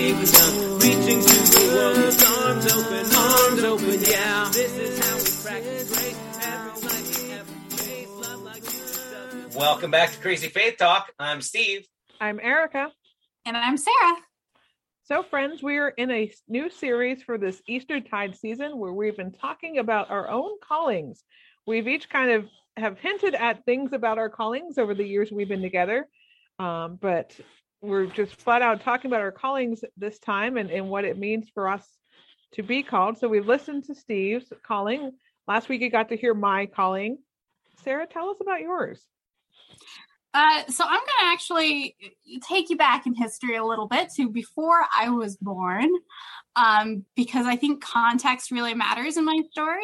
with the kingdom, reaching to the world arms open, arms open. Yeah, this is how we practice grace. Every night, every day, love like Jesus. Welcome back to Crazy Faith Talk. I'm Steve. I'm Erica. And I'm Sarah. So, friends, we are in a new series for this Easter tide season where we've been talking about our own callings. We've each kind of have hinted at things about our callings over the years we've been together, um, but we're just flat out talking about our callings this time and, and what it means for us to be called. So, we've listened to Steve's calling. Last week, you got to hear my calling. Sarah, tell us about yours. Uh, so I'm going to actually take you back in history a little bit to before I was born, um, because I think context really matters in my story.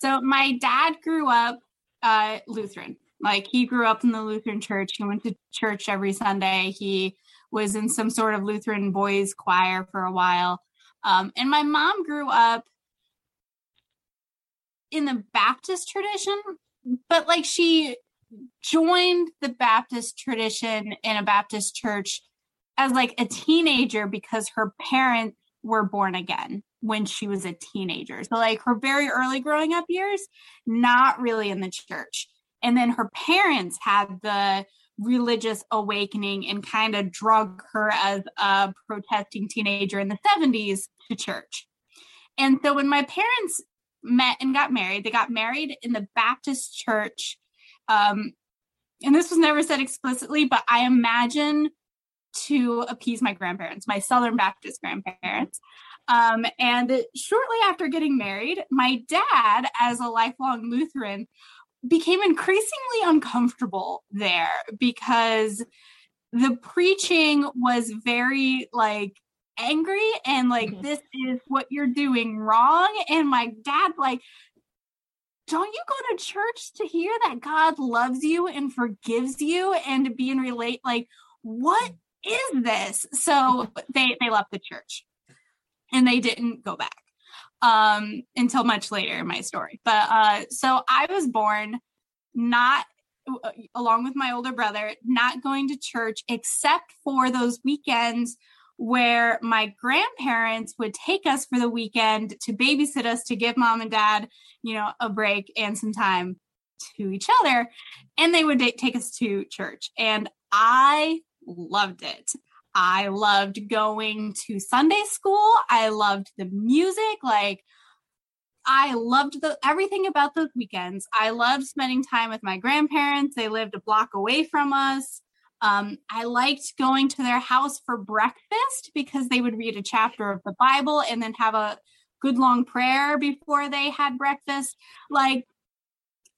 So my dad grew up uh, Lutheran. Like he grew up in the Lutheran church. He went to church every Sunday. He was in some sort of Lutheran boys choir for a while. Um, and my mom grew up in the Baptist tradition, but like she joined the Baptist tradition in a Baptist church as like a teenager because her parents were born again when she was a teenager. So like her very early growing up years, not really in the church. And then her parents had the religious awakening and kind of drug her as a protesting teenager in the 70s to church. And so when my parents met and got married, they got married in the Baptist church um, and this was never said explicitly, but I imagine to appease my grandparents, my Southern Baptist grandparents. Um, and shortly after getting married, my dad, as a lifelong Lutheran, became increasingly uncomfortable there because the preaching was very like angry and like mm-hmm. this is what you're doing wrong and my dad like don't you go to church to hear that God loves you and forgives you and to be in relate like what is this? So they they left the church and they didn't go back um until much later in my story. But uh so I was born not uh, along with my older brother not going to church except for those weekends where my grandparents would take us for the weekend to babysit us to give mom and dad, you know, a break and some time to each other. And they would take us to church. And I loved it. I loved going to Sunday school. I loved the music. Like, I loved the everything about those weekends. I loved spending time with my grandparents. They lived a block away from us. Um, I liked going to their house for breakfast because they would read a chapter of the Bible and then have a good long prayer before they had breakfast. Like,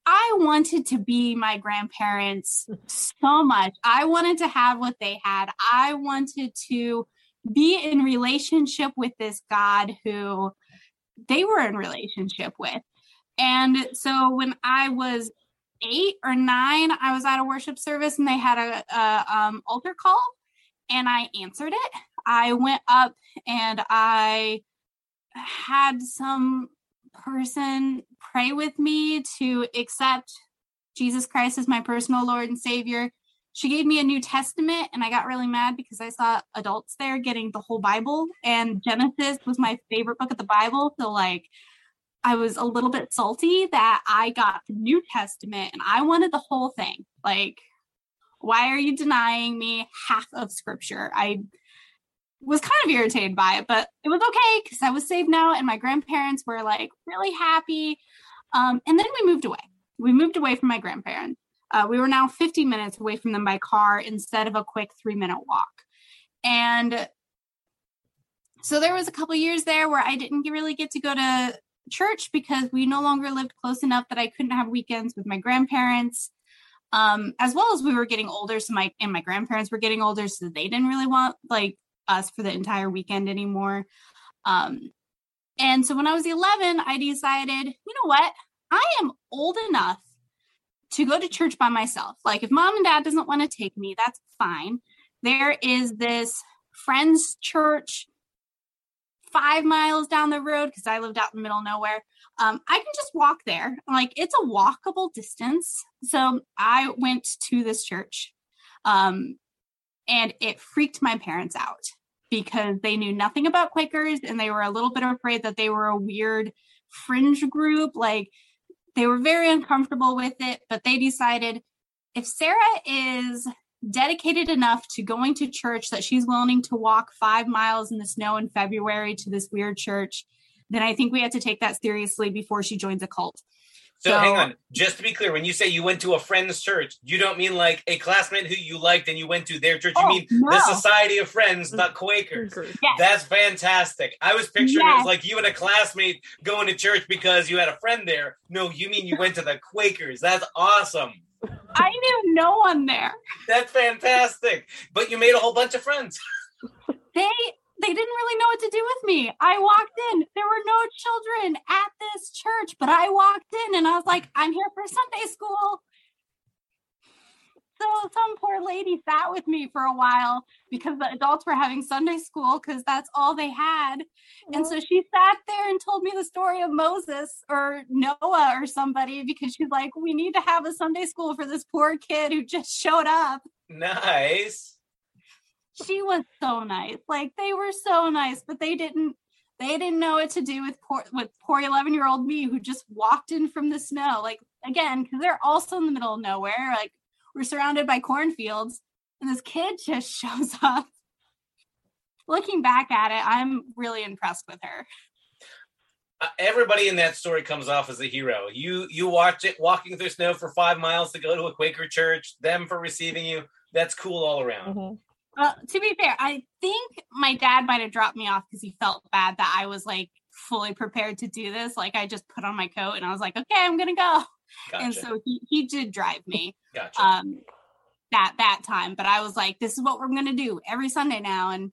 I wanted to be my grandparents so much. I wanted to have what they had. I wanted to be in relationship with this God who they were in relationship with. And so when I was eight or nine, I was at a worship service and they had a, a um, altar call, and I answered it. I went up and I had some person pray with me to accept Jesus Christ as my personal Lord and Savior. She gave me a New Testament, and I got really mad because I saw adults there getting the whole Bible, and Genesis was my favorite book of the Bible. So, like, I was a little bit salty that I got the New Testament and I wanted the whole thing. Like, why are you denying me half of scripture? I was kind of irritated by it, but it was okay because I was saved now and my grandparents were like really happy. Um, and then we moved away. We moved away from my grandparents. Uh, we were now 50 minutes away from them by car instead of a quick three minute walk. And so there was a couple years there where I didn't really get to go to church because we no longer lived close enough that I couldn't have weekends with my grandparents. Um, as well as we were getting older, so my and my grandparents were getting older, so they didn't really want like us for the entire weekend anymore. Um, and so when I was 11, I decided, you know what? I am old enough to go to church by myself. Like if mom and dad doesn't want to take me, that's fine. There is this friends church five miles down the road because I lived out in the middle of nowhere. Um, I can just walk there. Like it's a walkable distance. So I went to this church. Um, And it freaked my parents out because they knew nothing about Quakers and they were a little bit afraid that they were a weird fringe group. Like they were very uncomfortable with it, but they decided if Sarah is dedicated enough to going to church that she's willing to walk five miles in the snow in February to this weird church, then I think we have to take that seriously before she joins a cult. So, So- hang on, just to be clear, when you say you went to a friend's church, you don't mean like a classmate who you liked and you went to their church. You Oh, mean no. the Society of Friends, the Quakers. Yes. That's fantastic. I was picturing it Yes. as like you and a classmate going to church because you had a friend there. No, you mean you went to the Quakers. That's awesome. I knew no one there. That's fantastic. But you made a whole bunch of friends. They they didn't really know what to do with me. I walked in. There were no children at this church, but I walked in and I was like, I'm here for Sunday school. So some poor lady sat with me for a while because the adults were having Sunday school because that's all they had. And so mm-hmm. she sat there and told me the story of Moses or Noah or somebody because she's like, we need to have a Sunday school for this poor kid who just showed up Nice. She was so nice. Like they were so nice, but they didn't they didn't know what to do with poor with poor 11 year old me who just walked in from the snow. Like again, because they're also in the middle of nowhere. Like we're surrounded by cornfields, and this kid just shows up. Looking back at it, I'm really impressed with her. Uh, everybody in that story comes off as a hero. You you watch it walking through snow for five miles to go to a Quaker church, them for receiving you. That's cool all around. Mhm. Uh, to be fair, I think my dad might have dropped me off because he felt bad that I was like fully prepared to do this. Like I just put on my coat and I was like, okay, I'm gonna go. Gotcha. and so he, he did drive me gotcha. um that that time but i was like this is what we're going to do every sunday now and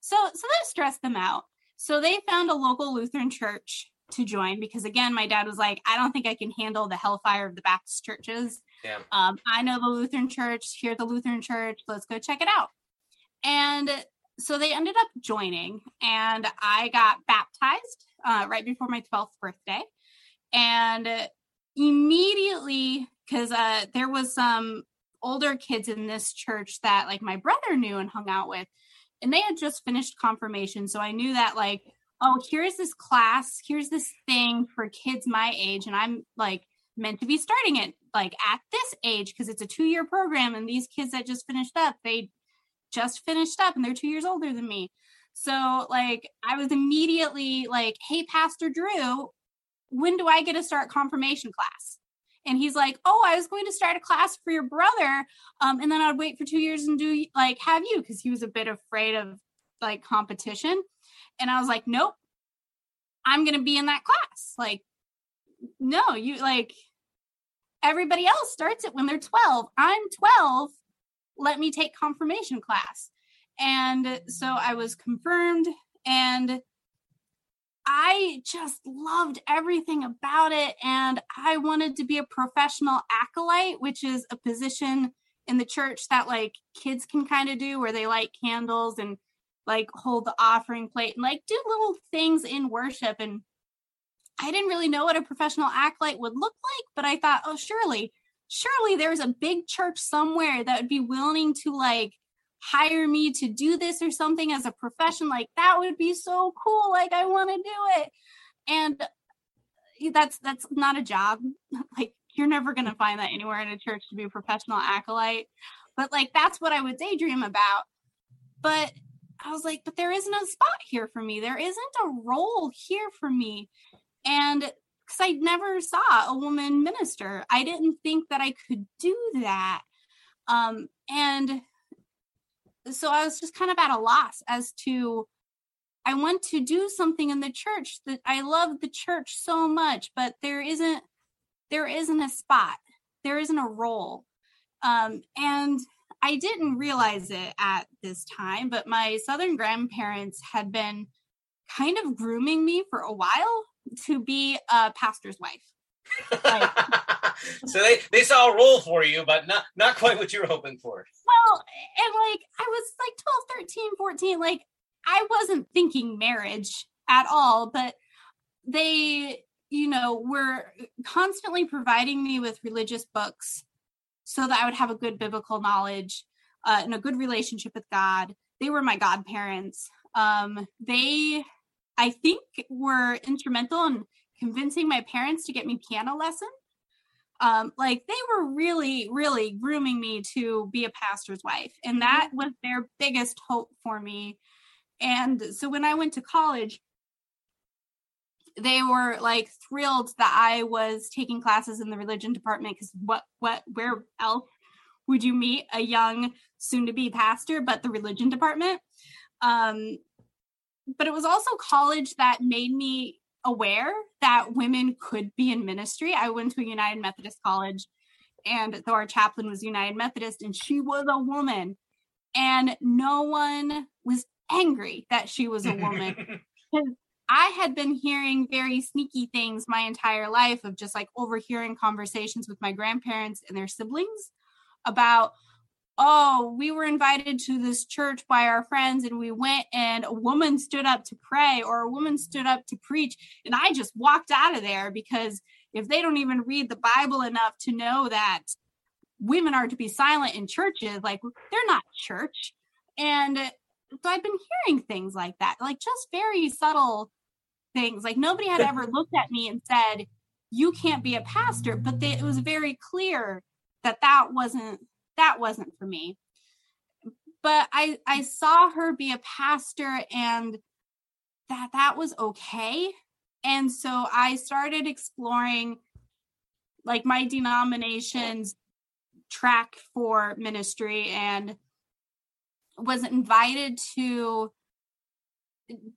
so so that stressed them out so they found a local lutheran church to join because again my dad was like i don't think i can handle the hellfire of the baptist churches um i know the lutheran church here at the lutheran church let's go check it out and so they ended up joining and i got baptized uh, right before my 12th birthday. And immediately because uh, there was some older kids in this church that like my brother knew and hung out with and they had just finished confirmation. So i knew that like oh here's this class here's this thing for kids my age and i'm like meant to be starting it like at this age because it's a two year program and these kids that just finished up they just finished up and they're two years older than me so like i was immediately like hey pastor drew when do I get to start confirmation class? And he's like, Oh, I was going to start a class for your brother. Um, and then I'd wait for two years and do like have you because he was a bit afraid of like competition. And I was like, Nope, I'm gonna be in that class. Like, no, you like everybody else starts it when they're 12. I'm 12. Let me take confirmation class. And so I was confirmed and I just loved everything about it. And I wanted to be a professional acolyte, which is a position in the church that like kids can kind of do where they light candles and like hold the offering plate and like do little things in worship. And I didn't really know what a professional acolyte would look like, but I thought, oh, surely, surely there's a big church somewhere that would be willing to like hire me to do this or something as a profession. Like that would be so cool. Like i want to do it. And uh, that's that's not a job. Like you're never going to find that anywhere in a church to be a professional acolyte. But like that's what i would daydream about. But i was like but there isn't a spot here for me. There isn't a role here for me. And because i never saw a woman minister i didn't think that i could do that um and so I was just kind of at a loss as to I want to do something in the church that I love the church so much, but there isn't there isn't a spot. There isn't a role. Um, and I didn't realize it at this time, but my southern grandparents had been kind of grooming me for a while to be a pastor's wife. so they, they saw a role for you, but not not quite what you were hoping for. Well, and like I was like 12, 13, 14, like I wasn't thinking marriage at all, but they, you know, were constantly providing me with religious books so that I would have a good biblical knowledge. uh, in a good relationship with God. They were my godparents. Um, they, I think, we were instrumental in convincing my parents to get me piano lessons. Um, like they were really, really grooming me to be a pastor's wife. And that was their biggest hope for me. And so when I went to college, they were like thrilled that I was taking classes in the religion department because what, what, where else would you meet a young soon to be pastor but the religion department? Um, but it was also college that made me aware that women could be in ministry. I went to a United Methodist college, and though our chaplain was United Methodist, and she was a woman, and no one was angry that she was a woman. I had been hearing very sneaky things my entire life of just like overhearing conversations with my grandparents and their siblings about oh, we were invited to this church by our friends and we went and a woman stood up to pray or a woman stood up to preach. And I just walked out of there because if they don't even read the Bible enough to know that women are to be silent in churches, like they're not church. And so I've been hearing things like that, like just very subtle things. Like nobody had ever looked at me and said, you can't be a pastor, but they, it was very clear that that wasn't that wasn't for me. But I I saw her be a pastor and that that was okay. And so I started exploring like my denomination's track for ministry and was invited to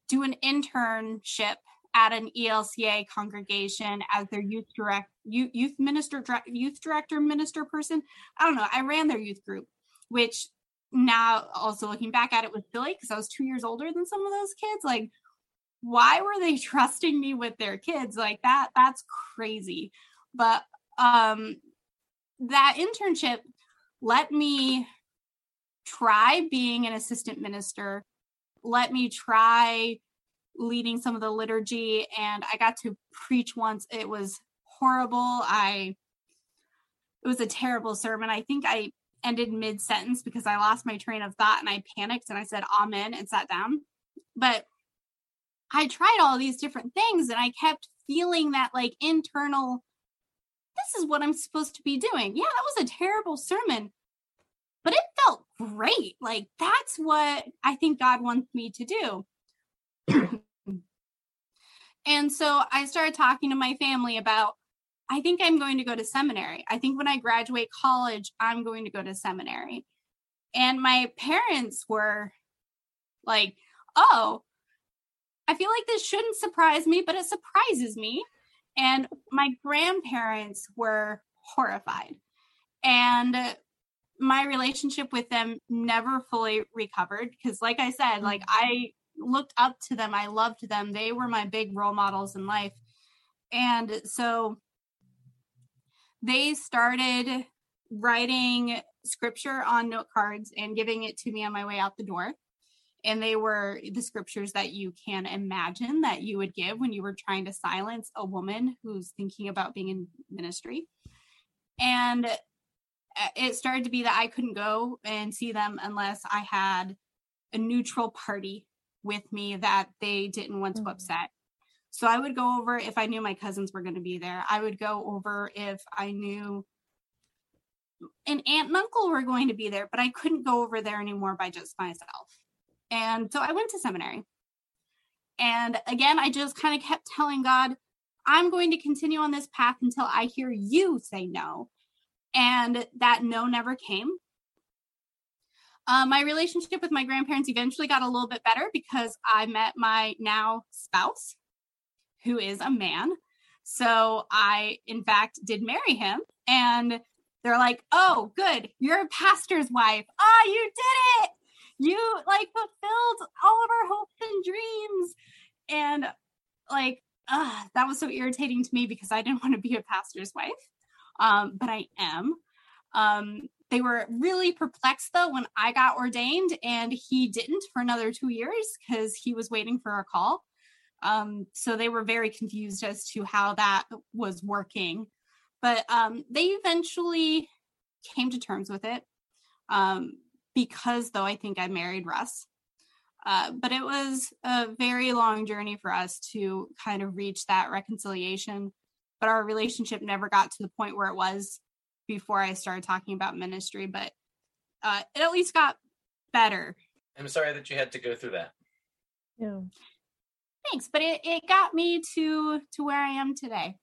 do an internship at an ELCA congregation as their youth direct youth, minister youth director minister person. I don't know. I ran their youth group, which now also looking back at it was silly because I was two years older than some of those kids. Like, why were they trusting me with their kids like that? That's crazy. But um that internship let me try being an assistant minister let me try leading some of the liturgy and I got to preach once. It was horrible. I it was a terrible sermon. I think I ended mid sentence because I lost my train of thought and I panicked and I said amen and sat down. But I tried all these different things and I kept feeling that like internal this is what I'm supposed to be doing. Yeah, that was a terrible sermon. But it felt great. Like that's what I think God wants me to do. and so I started talking to my family about, I think I'm going to go to seminary. I think when I graduate college, I'm going to go to seminary. And my parents were like, oh, I feel like this shouldn't surprise me, but it surprises me. And my grandparents were horrified. And my relationship with them never fully recovered because, like I said, like mm-hmm. I looked up to them. I loved them. They were my big role models in life. And so they started writing scripture on note cards and giving it to me on my way out the door. And they were the scriptures that you can imagine that you would give when you were trying to silence a woman who's thinking about being in ministry. And it started to be that I couldn't go and see them unless I had a neutral party with me that they didn't want to mm-hmm. upset. So I would go over if I knew my cousins were going to be there. I would go over if I knew an aunt and uncle were going to be there, but I couldn't go over there anymore by just myself. And so I went to seminary. And again, I just kind of kept telling God, I'm going to continue on this path until I hear you say no. And that no never came. Uh, my relationship with my grandparents eventually got a little bit better because I met my now spouse, who is a man. So I, in fact, did marry him. And they're like, oh, good. You're a pastor's wife. Ah, oh, you did it. You like fulfilled all of our hopes and dreams. And like, uh, that was so irritating to me because I didn't want to be a pastor's wife. Um, but I am. Um, they were really perplexed though when I got ordained and he didn't for another two years because he was waiting for a call. Um, so they were very confused as to how that was working. But um, they eventually came to terms with it. Um, because though I think I married Russ. Uh, but it was a very long journey for us to kind of reach that reconciliation. But our relationship never got to the point where it was before I started talking about ministry. But uh, it at least got better. I'm sorry that you had to go through that. Yeah. Thanks, but it, it got me to to where I am today.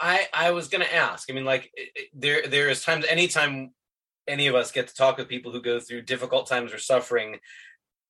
I I was gonna ask. I mean, like there there is times anytime any of us get to talk with people who go through difficult times or suffering,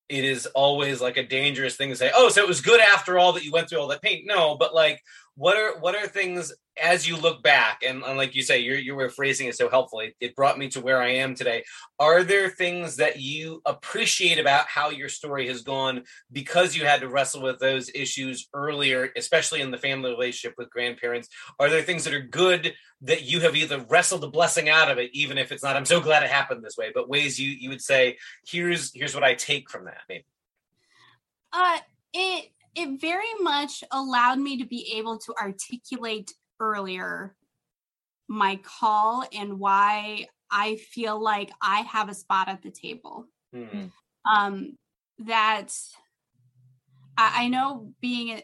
it is always like a dangerous thing to say. Oh, so it was good after all that you went through all that pain. No, but like, what are what are things as you look back and, and like you say, you you were phrasing it so helpfully. It brought me to where I am today. Are there things that you appreciate about how your story has gone because you had to wrestle with those issues earlier, especially in the family relationship with grandparents? Are there things that are good that you have either wrestled the blessing out of it, even if it's not, I'm so glad it happened this way, but ways you you would say, here's here's what I take from that, maybe. Uh, it it very much allowed me to be able to articulate earlier my call and why I feel like I have a spot at the table. Hmm. Um, that I, I know being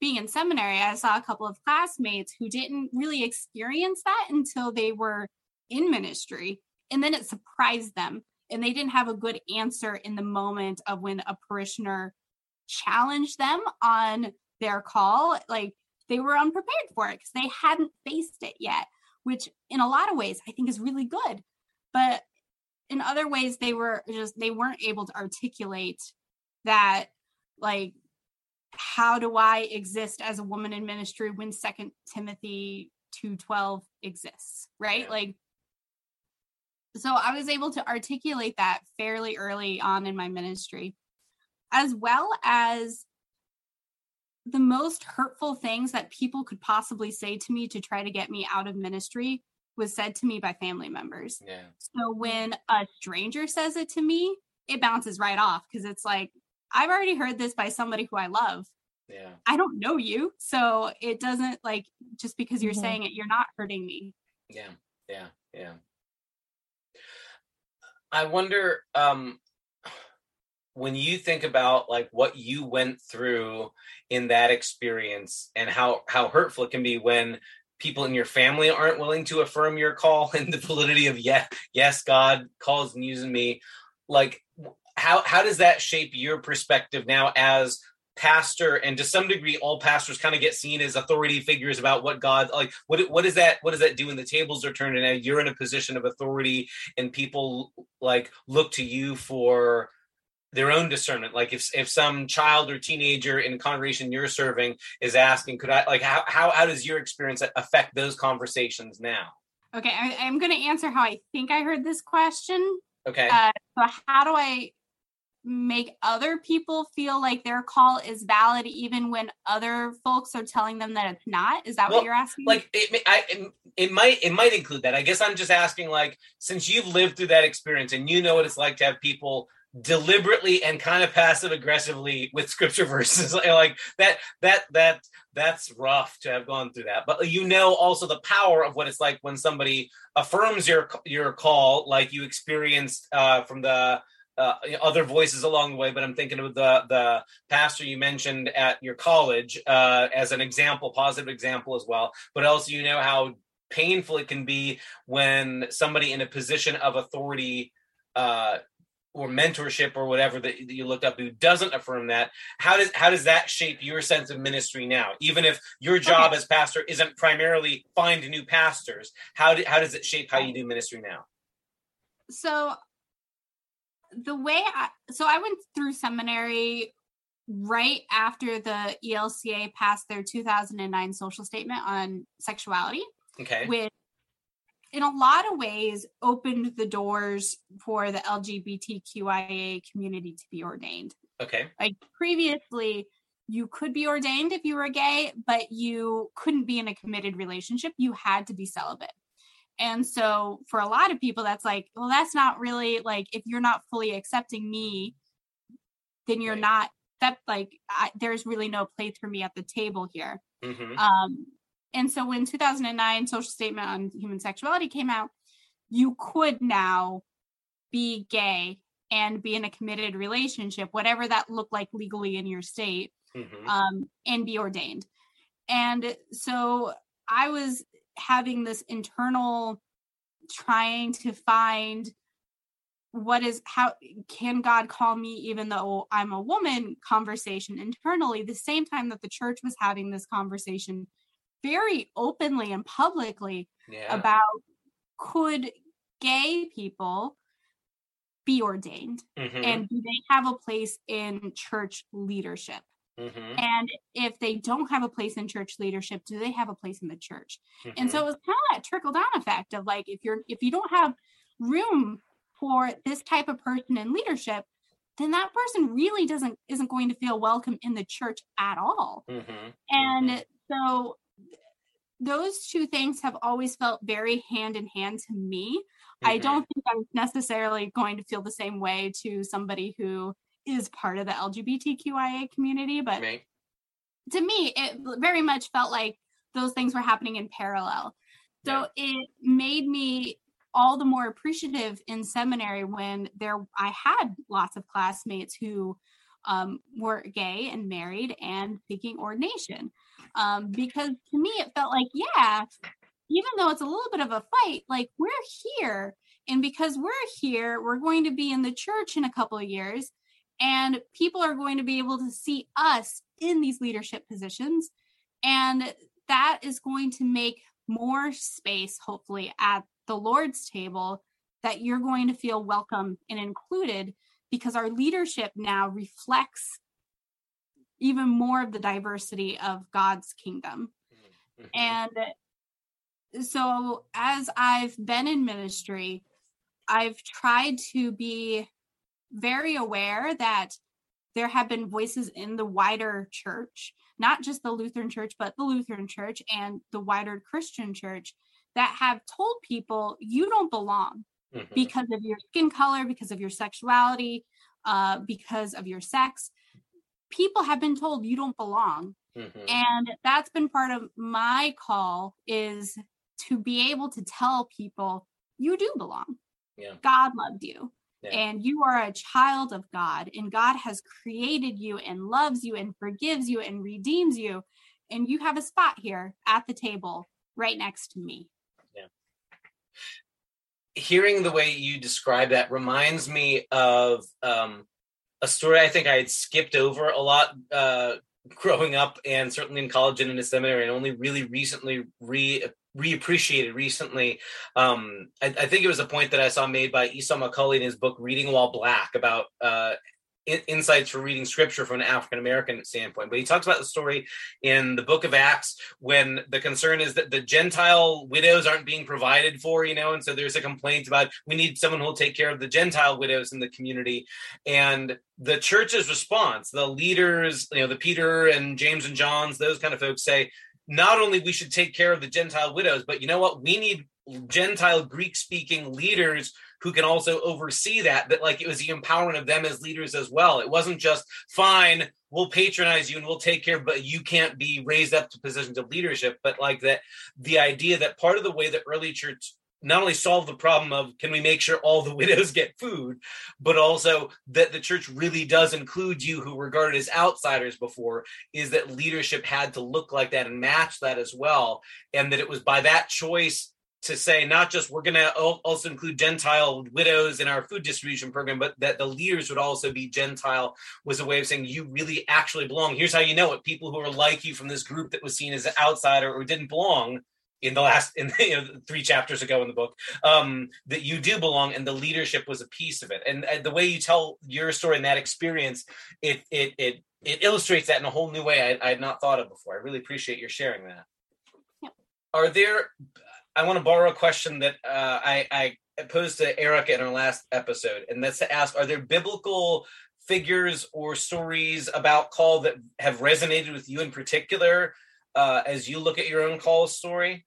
being in seminary, I saw a couple of classmates who didn't really experience that until they were in ministry. And then it surprised them. And they didn't have a good answer in the moment of when a parishioner challenged them on their call. Like they were unprepared for it because they hadn't faced it yet, which in a lot of ways I think is really good. But in other ways, they were just, they weren't able to articulate that, like, how do I exist as a woman in ministry when Second Timothy 2:12 exists, right? Like so I was able to articulate that fairly early on in my ministry as well as the most hurtful things that people could possibly say to me to try to get me out of ministry was said to me by family members. Yeah. So when a stranger says it to me, it bounces right off because it's like, I've already heard this by somebody who I love. Yeah. I don't know you. So it doesn't like just because you're Mhm. saying it, you're not hurting me. Yeah. Yeah. Yeah. I wonder um when you think about like what you went through in that experience and how how hurtful it can be when people in your family aren't willing to affirm your call and the validity of yes yes god calls and using me like how how does that shape your perspective now as pastor? And to some degree all pastors kind of get seen as authority figures about what god like what what is that what does that do when the tables are turned and now you're in a position of authority and people like look to you for their own discernment like if if some child or teenager in a congregation you're serving is asking could i like how how, how does your experience affect those conversations now Okay, I, I'm going to answer how I think I heard this question. okay Uh, so, how do I make other people feel like their call is valid even when other folks are telling them that it's not? Is that Well, what you're asking? like it, I, it, it might it might include that i guess i'm just asking like since you've lived through that experience and you know what it's like to have people deliberately and kind of passive aggressively with scripture verses. Like that that that that's rough to have gone through that. But you know also the power of what it's like when somebody affirms your your call like you experienced uh from the uh, other voices along the way, but I'm thinking of the the pastor you mentioned at your college uh, as an example, positive example as well. But also, you know how painful it can be when somebody in a position of authority uh, or mentorship or whatever that, that you looked up who doesn't affirm that. How does how does that shape your sense of ministry now? Even if your job Okay. as pastor isn't primarily find new pastors, how do, how does it shape how you do ministry now? so the way I so I went through seminary right after the ELCA passed their 2009 social statement on sexuality, Okay. which in a lot of ways opened the doors for the LGBTQIA community to be ordained. Okay. Like previously, you could be ordained if you were gay, but you couldn't be in a committed relationship. You had to be celibate. And so for a lot of people, that's like, well, that's not really like if you're not fully accepting me, then you're Right. not that like I, there's really no place for me at the table here. hmm Um, and so when 2009 social statement on human sexuality came out, you could now be gay and be in a committed relationship, whatever that looked like legally in your state, Mhm. um, and be ordained. And so I was having this internal trying to find what is how can God call me even though I'm a woman conversation internally the same time that the church was having this conversation very openly and publicly yeah. about could gay people be ordained Mhm. and do they have a place in church leadership Mhm. and if they don't have a place in church leadership do they have a place in the church and so Mhm. it was kind of that trickle down effect of like if you're if you don't have room for this type of person in leadership then that person really doesn't isn't going to feel welcome in the church at all Mhm. and so those two things have always felt very hand in hand to me I Mhm. don't think I'm necessarily going to feel the same way to somebody who is part of the LGBTQIA community, but Right. to me, it very much felt like those things were happening in parallel. So it made me all the more appreciative in seminary when there I had lots of classmates who um, were gay and married and seeking ordination. Um, because to me, it felt like, yeah, even though it's a little bit of a fight, like we're here. And because we're here, we're going to be in the church in a couple of years, and people are going to be able to see us in these leadership positions. And that is going to make more space, hopefully, at the Lord's table that you're going to feel welcome and included because our leadership now reflects even more of the diversity of God's kingdom. Mhm. And so, as I've been in ministry, I've tried to be very aware that there have been voices in the wider church, not just the Lutheran church, but the Lutheran church and the wider Christian church that have told people you don't belong Mhm. because of your skin color, because of your sexuality, uh, because of your sex. People have been told you don't belong Mhm. and that's been part of my call is to be able to tell people you do belong Yeah. god loved you Yeah. and you are a child of god and god has created you and loves you and forgives you and redeems you and you have a spot here at the table right next to me hearing the way you describe that reminds me of um, a story I think I had skipped over a lot uh, growing up, and certainly in college and in a seminary, and only really recently re reappreciated recently. Um, I, I think it was a point that I saw made by Esau McCaulley in his book "Reading While Black" about. Uh, in- Insights for reading scripture from an African American standpoint. But he talks about the story in the book of Acts when the concern is that the Gentile widows aren't being provided for, you know, and so there's a complaint about we need someone who will take care of the Gentile widows in the community. And the church's response, the leaders, you know, the Peter and James and John's, those kind of folks say, not only we should take care of the Gentile widows, but you know what? We need Gentile Greek speaking leaders who can also oversee that that like it was the empowerment of them as leaders as well. It wasn't just fine we'll patronize you and we'll take care but you can't be raised up to positions of leadership but like that the idea that part of the way the early church not only solved the problem of can we make sure all the widows get food? but also that the church really does include you who were regarded as outsiders before is that leadership had to look like that and match that as well and that it was by that choice to say not just we're going to also include Gentile widows in our food distribution program, but that the leaders would also be Gentile was a way of saying you really actually belong. Here's how you know it: people who are like you from this group that was seen as an outsider or didn't belong in the last in you know, three chapters ago in the book um, that you do belong, and the leadership was a piece of it. And, and the way you tell your story and that experience, it it it it illustrates that in a whole new way I, I had not thought of before. I really appreciate your sharing that. Are there I want to borrow a question that uh, I, I posed to Erica in our last episode, and that's to ask: Are there biblical figures or stories about call that have resonated with you in particular uh, as you look at your own call story?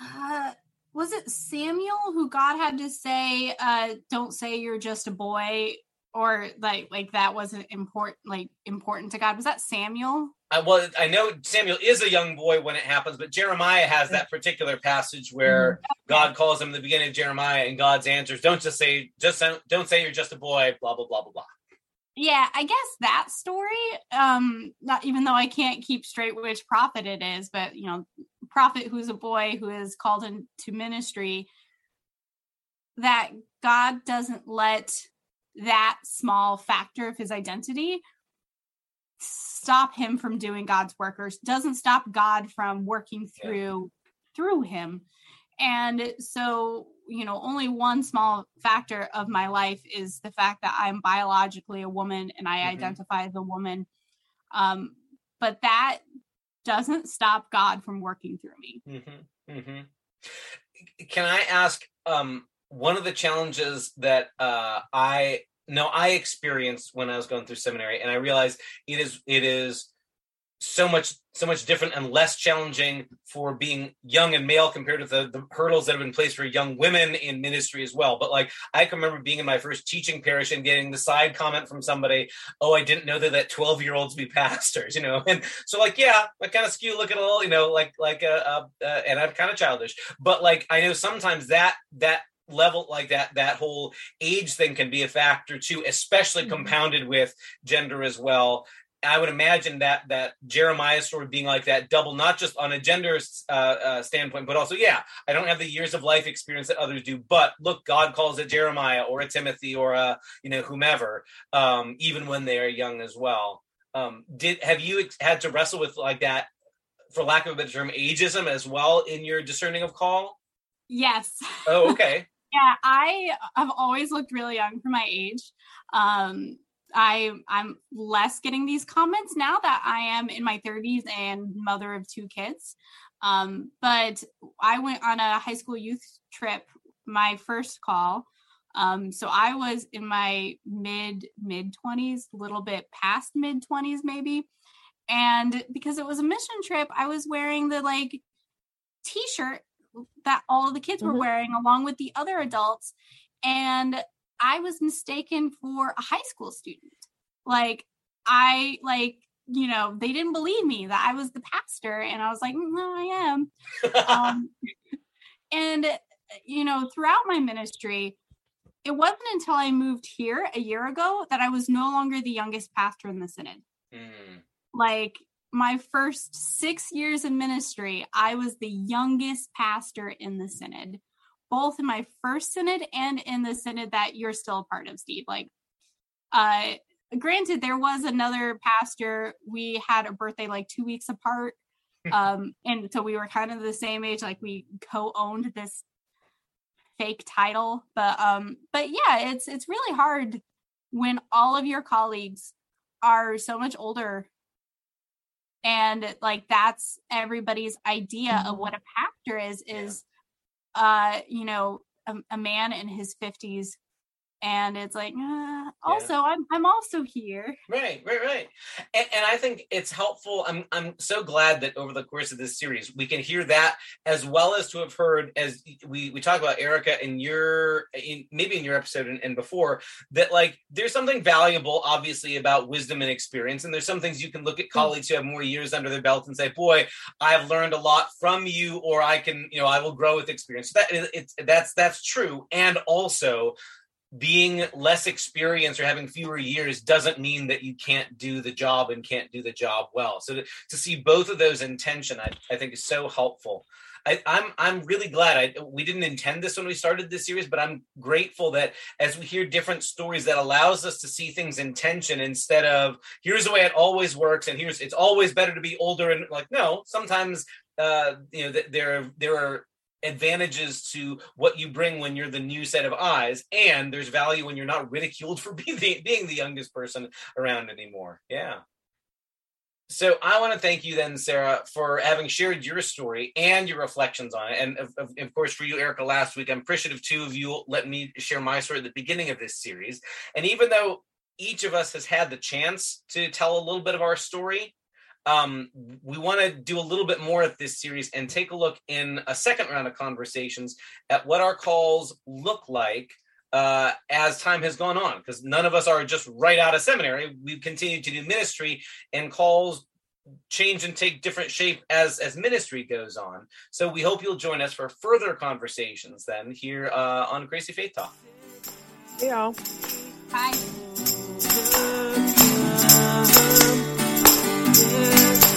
uh was it samuel who god had to say uh don't say you're just a boy or like like that wasn't important like important to God. Was that Samuel? I, well, I know Samuel is a young boy when it happens, but Jeremiah has that particular passage where Mm-hmm. God calls him in the beginning of Jeremiah, and God's answers don't just say just don't, don't say you're just a boy, blah blah blah blah blah. Yeah, I guess that story, um, not even though I can't keep straight which prophet it is, but you know, prophet who's a boy who is called into ministry, that God doesn't let that small factor of his identity stop him from doing God's workers, doesn't stop God from working Yeah. through through him. And so, you know, only one small factor of my life is the fact that I'm biologically a woman and I Mhm. identify as a woman. Um, but that doesn't stop God from working through me. Mm-hmm. Mm-hmm. Can I ask um, one of the challenges that uh, I know I experienced when I was going through seminary, and I realized it is it is so much so much different and less challenging for being young and male compared to the, the hurdles that have been placed for young women in ministry as well. But like I can remember being in my first teaching parish and getting the side comment from somebody, "Oh, I didn't know that that twelve year olds be pastors," you know. And so like, yeah, I kind of skew looking a little, you know, like like uh and I'm kind of childish, but like I know sometimes that that level like that that whole age thing can be a factor too especially Mhm. compounded with gender as well I would imagine that that Jeremiah story being like that double, not just on a gender uh, uh, standpoint, but also, yeah, I don't have the years of life experience that others do. But look, God calls a Jeremiah or a Timothy or a you know whomever, um, even when they are young as well. Um, did have you ex- had to wrestle with like that, for lack of a better term, ageism as well in your discerning of call? Yes. Oh, okay. Yeah, I have always looked really young for my age. Um, I I'm less getting these comments now that I am in my 30s and mother of two kids. Um, but I went on a high school youth trip, my first call. Um, so I was in my mid mid 20s, a little bit past mid 20s maybe. And because it was a mission trip, I was wearing the like t-shirt that all of the kids were Mhm. wearing along with the other adults and i was mistaken for a high school student like i like you know they didn't believe me that i was the pastor and i was like "Mm, no i am um, and you know throughout my ministry it wasn't until i moved here a year ago that i was no longer the youngest pastor in the synod Hmm. like my first six years of ministry, I was the youngest pastor in the synod, both in my first synod and in the synod that you're still a part of, Steve. Like, uh, granted, there was another pastor. We had a birthday like two weeks apart. Um, and so we were kind of the same age, like we co-owned this fake title. But um, but yeah, it's it's really hard when all of your colleagues are so much older and like that's everybody's idea of what a pastor is is uh you know a, a man in his 50s and it's like uh, also i'm i'm also here Right, right, right. And, and I think it's helpful. I'm I'm so glad that over the course of this series we can hear that as well as to have heard as we we talk about Erica in your in, maybe in your episode and, and before that like there's something valuable obviously about wisdom and experience and there's some things you can look at colleagues who have more years under their belt and say boy I've learned a lot from you or I can you know I will grow with experience. So that it's that's that's true and also being less experienced or having fewer years doesn't mean that you can't do the job and can't do the job well. So to, to see both of those intention, I, I think is so helpful. I, I'm I'm really glad. I we didn't intend this when we started this series, but I'm grateful that as we hear different stories, that allows us to see things in tension instead of here's the way it always works, and here's it's always better to be older and like no. Sometimes uh, you know th- there there are advantages to what you bring when you're the new set of eyes and there's value when you're not ridiculed for being the, being the youngest person around anymore. Yeah. So i want to thank you then sarah for having shared your story and your reflections on it. And of, of, of course for you erica last week i'm appreciative too of you letting me share my story at the beginning of this series. And even though each of us has had the chance to tell a little bit of our story um, we want to do a little bit more of this series and take a look in a second round of conversations at what our calls look like uh, as time has gone on, because none of us are just right out of seminary. We've continued to do ministry, and calls change and take different shape as as ministry goes on. So we hope you'll join us for further conversations then here uh, on Crazy Faith Talk. Yeah. Hi. This